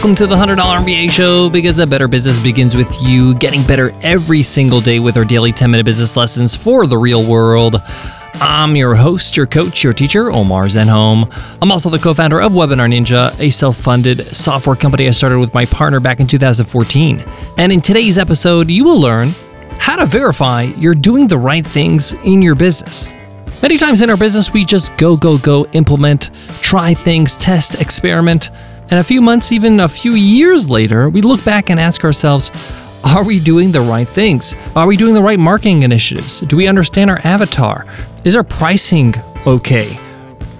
Welcome to the $100 MBA show because a better business begins with you getting better every single day with our daily 10 minute business lessons for the real world. I'm your host, your coach, your teacher, Omar Zenhom. I'm also the co founder of Webinar Ninja, a self funded software company I started with my partner back in 2014. And in today's episode, you will learn how to verify you're doing the right things in your business. Many times in our business, we just go, go, go, implement, try things, test, experiment. And a few months, even a few years later, we look back and ask ourselves, are we doing the right things? Are we doing the right marketing initiatives? Do we understand our avatar? Is our pricing okay?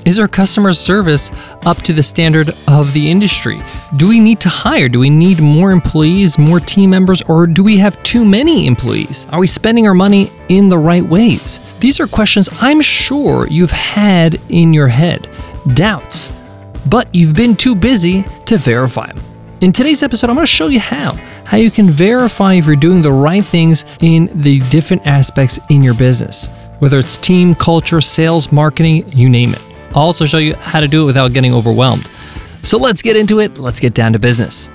Is our customer service up to the standard of the industry? Do we need to hire? Do we need more employees, more team members, or do we have too many employees? Are we spending our money in the right ways? These are questions I'm sure you've had in your head. Doubts but you've been too busy to verify them. In today's episode, I'm going to show you how. How you can verify if you're doing the right things in the different aspects in your business, whether it's team, culture, sales, marketing, you name it. I'll also show you how to do it without getting overwhelmed. So let's get into it. Let's get down to business.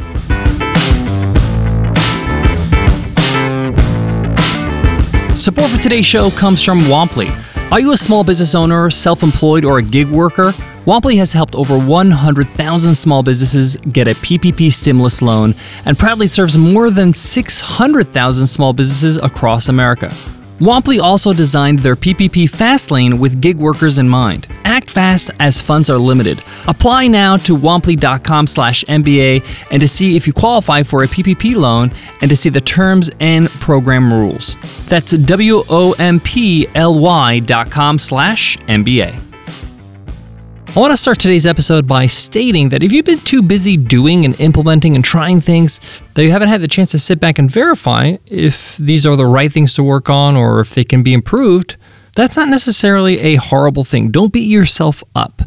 Support for today's show comes from Womply. Are you a small business owner, self employed, or a gig worker? Womply has helped over 100,000 small businesses get a PPP stimulus loan and proudly serves more than 600,000 small businesses across America. Womply also designed their PPP Fast Lane with gig workers in mind. Act fast as funds are limited. Apply now to womply.com slash MBA and to see if you qualify for a PPP loan and to see the terms and program rules. That's W-O-M-P-L-Y dot com slash MBA. I want to start today's episode by stating that if you've been too busy doing and implementing and trying things that you haven't had the chance to sit back and verify if these are the right things to work on or if they can be improved, that's not necessarily a horrible thing. Don't beat yourself up.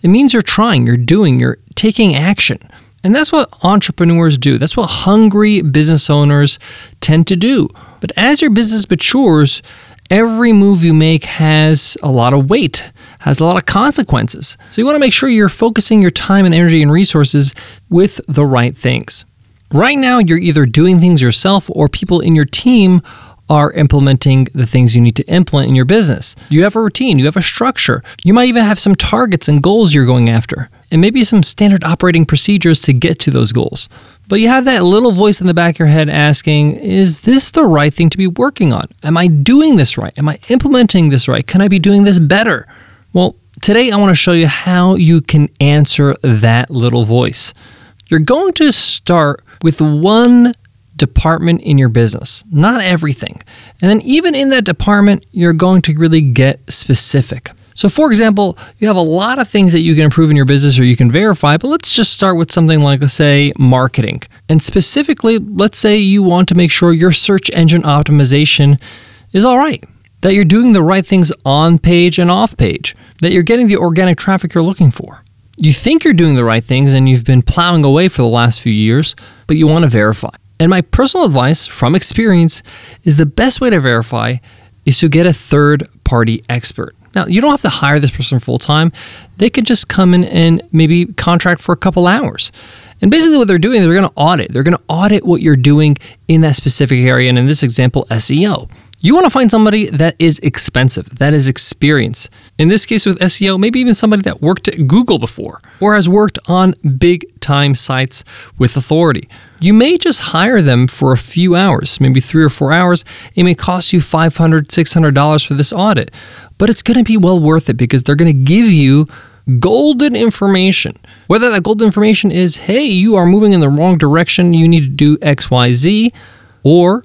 It means you're trying, you're doing, you're taking action. And that's what entrepreneurs do. That's what hungry business owners tend to do. But as your business matures, every move you make has a lot of weight, has a lot of consequences. So you want to make sure you're focusing your time and energy and resources with the right things. Right now, you're either doing things yourself or people in your team are implementing the things you need to implement in your business. You have a routine, you have a structure. You might even have some targets and goals you're going after, and maybe some standard operating procedures to get to those goals. But you have that little voice in the back of your head asking, is this the right thing to be working on? Am I doing this right? Am I implementing this right? Can I be doing this better? Well, today I want to show you how you can answer that little voice. You're going to start with one department in your business, not everything. And then, even in that department, you're going to really get specific. So, for example, you have a lot of things that you can improve in your business or you can verify, but let's just start with something like, let's say, marketing. And specifically, let's say you want to make sure your search engine optimization is all right, that you're doing the right things on page and off page, that you're getting the organic traffic you're looking for. You think you're doing the right things and you've been plowing away for the last few years, but you want to verify. And my personal advice from experience is the best way to verify is to get a third party expert. Now, you don't have to hire this person full time. They could just come in and maybe contract for a couple hours. And basically, what they're doing, is they're going to audit. They're going to audit what you're doing in that specific area. And in this example, SEO. You want to find somebody that is expensive, that is experienced. In this case with SEO, maybe even somebody that worked at Google before or has worked on big time sites with authority. You may just hire them for a few hours, maybe three or four hours. It may cost you $500, $600 for this audit, but it's going to be well worth it because they're going to give you golden information. Whether that golden information is, hey, you are moving in the wrong direction, you need to do XYZ, or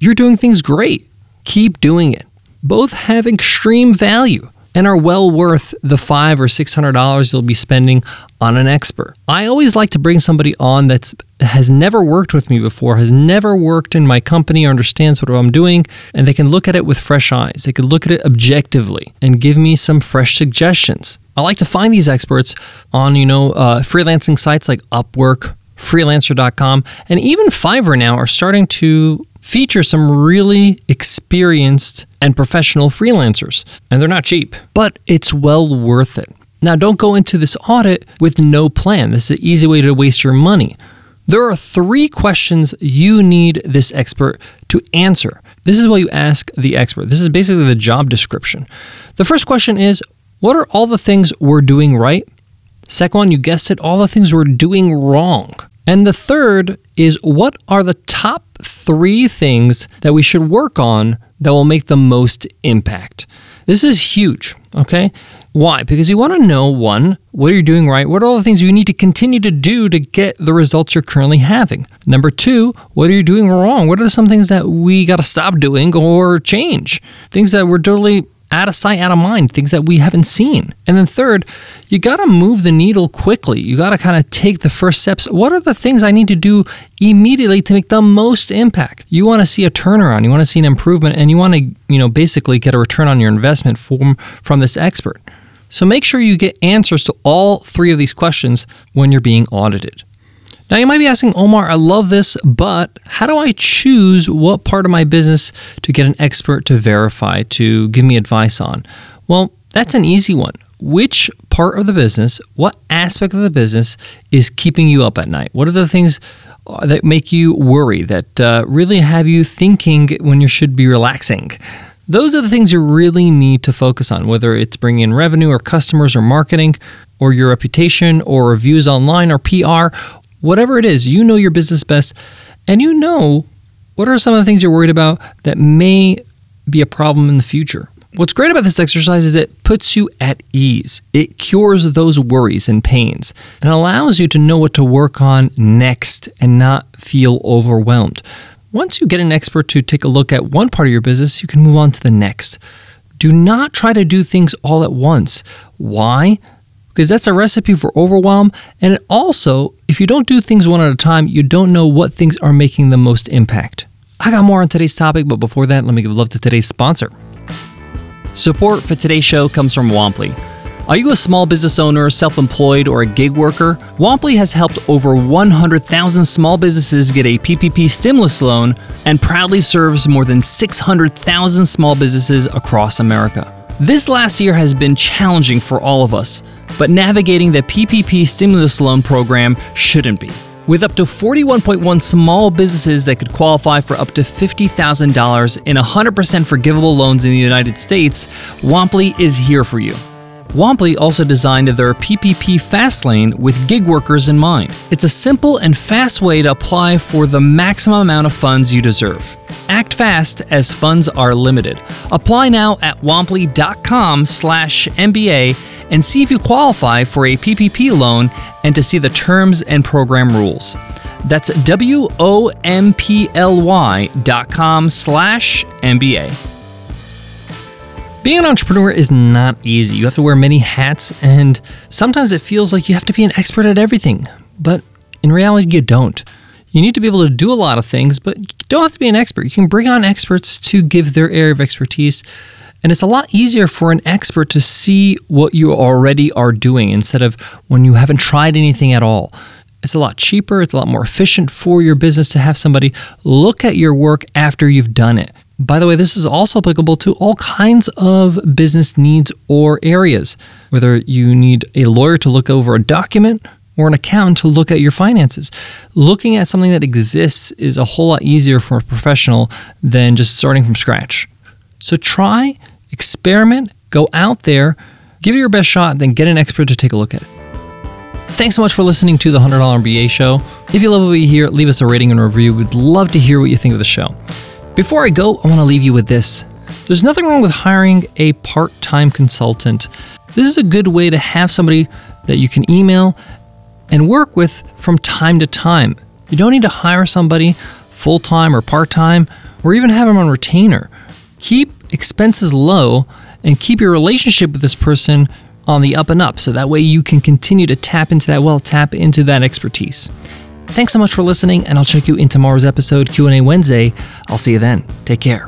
you're doing things great keep doing it. Both have extreme value and are well worth the five or six hundred dollars you'll be spending on an expert. I always like to bring somebody on that has never worked with me before, has never worked in my company, or understands what I'm doing, and they can look at it with fresh eyes. They can look at it objectively and give me some fresh suggestions. I like to find these experts on you know uh, freelancing sites like Upwork, Freelancer.com, and even Fiverr now are starting to feature some really experienced and professional freelancers. And they're not cheap, but it's well worth it. Now, don't go into this audit with no plan. This is an easy way to waste your money. There are three questions you need this expert to answer. This is what you ask the expert. This is basically the job description. The first question is What are all the things we're doing right? Second one, you guessed it, all the things we're doing wrong. And the third is What are the top three things that we should work on that will make the most impact? This is huge, okay? Why? Because you want to know one, what are you doing right? What are all the things you need to continue to do to get the results you're currently having? Number two, what are you doing wrong? What are some things that we got to stop doing or change? Things that we're totally out of sight, out of mind, things that we haven't seen. And then third, you got to move the needle quickly. You got to kind of take the first steps. What are the things I need to do immediately to make the most impact? You want to see a turnaround, you want to see an improvement, and you want to, you know, basically get a return on your investment from from this expert. So make sure you get answers to all three of these questions when you're being audited. Now, you might be asking, Omar, I love this, but how do I choose what part of my business to get an expert to verify, to give me advice on? Well, that's an easy one. Which part of the business, what aspect of the business is keeping you up at night? What are the things uh, that make you worry, that uh, really have you thinking when you should be relaxing? Those are the things you really need to focus on, whether it's bringing in revenue or customers or marketing or your reputation or reviews online or PR whatever it is, you know your business best and you know what are some of the things you're worried about that may be a problem in the future. What's great about this exercise is it puts you at ease. It cures those worries and pains and allows you to know what to work on next and not feel overwhelmed. Once you get an expert to take a look at one part of your business, you can move on to the next. Do not try to do things all at once. Why? Because that's a recipe for overwhelm. And it also, if you don't do things one at a time, you don't know what things are making the most impact. I got more on today's topic, but before that, let me give love to today's sponsor. Support for today's show comes from Womply. Are you a small business owner, self employed, or a gig worker? Womply has helped over 100,000 small businesses get a PPP stimulus loan and proudly serves more than 600,000 small businesses across America. This last year has been challenging for all of us, but navigating the PPP stimulus loan program shouldn't be. With up to 41.1 small businesses that could qualify for up to $50,000 in 100% forgivable loans in the United States, Womply is here for you. Womply also designed their PPP Fastlane with gig workers in mind. It's a simple and fast way to apply for the maximum amount of funds you deserve. Act fast as funds are limited. Apply now at womply.com/mba and see if you qualify for a PPP loan and to see the terms and program rules. That's W-O-M-P-L-Y dot com slash MBA. Being an entrepreneur is not easy. You have to wear many hats, and sometimes it feels like you have to be an expert at everything. But in reality, you don't. You need to be able to do a lot of things, but you don't have to be an expert. You can bring on experts to give their area of expertise. And it's a lot easier for an expert to see what you already are doing instead of when you haven't tried anything at all. It's a lot cheaper, it's a lot more efficient for your business to have somebody look at your work after you've done it. By the way, this is also applicable to all kinds of business needs or areas, whether you need a lawyer to look over a document or an accountant to look at your finances. Looking at something that exists is a whole lot easier for a professional than just starting from scratch. So try, experiment, go out there, give it your best shot, then get an expert to take a look at it. Thanks so much for listening to the $100 MBA show. If you love what you hear, leave us a rating and review. We'd love to hear what you think of the show. Before I go, I want to leave you with this. There's nothing wrong with hiring a part time consultant. This is a good way to have somebody that you can email and work with from time to time. You don't need to hire somebody full time or part time or even have them on retainer. Keep expenses low and keep your relationship with this person on the up and up so that way you can continue to tap into that well, tap into that expertise. Thanks so much for listening, and I'll check you in tomorrow's episode, Q&A Wednesday. I'll see you then. Take care.